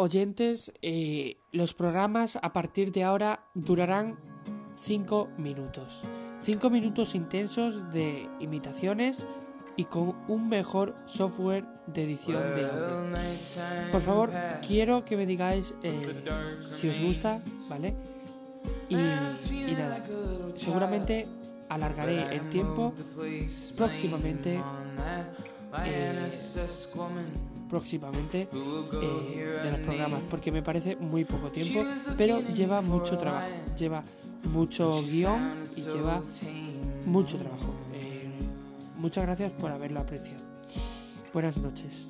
oyentes, eh, los programas a partir de ahora durarán 5 minutos. 5 minutos intensos de imitaciones y con un mejor software de edición de audio. Por favor, quiero que me digáis eh, si os gusta, ¿vale? Y, y nada, seguramente alargaré el tiempo próximamente próximamente eh, de los programas, porque me parece muy poco tiempo, pero lleva mucho trabajo, lleva mucho guion y lleva mucho trabajo. Muchas gracias por haberlo apreciado. Buenas noches.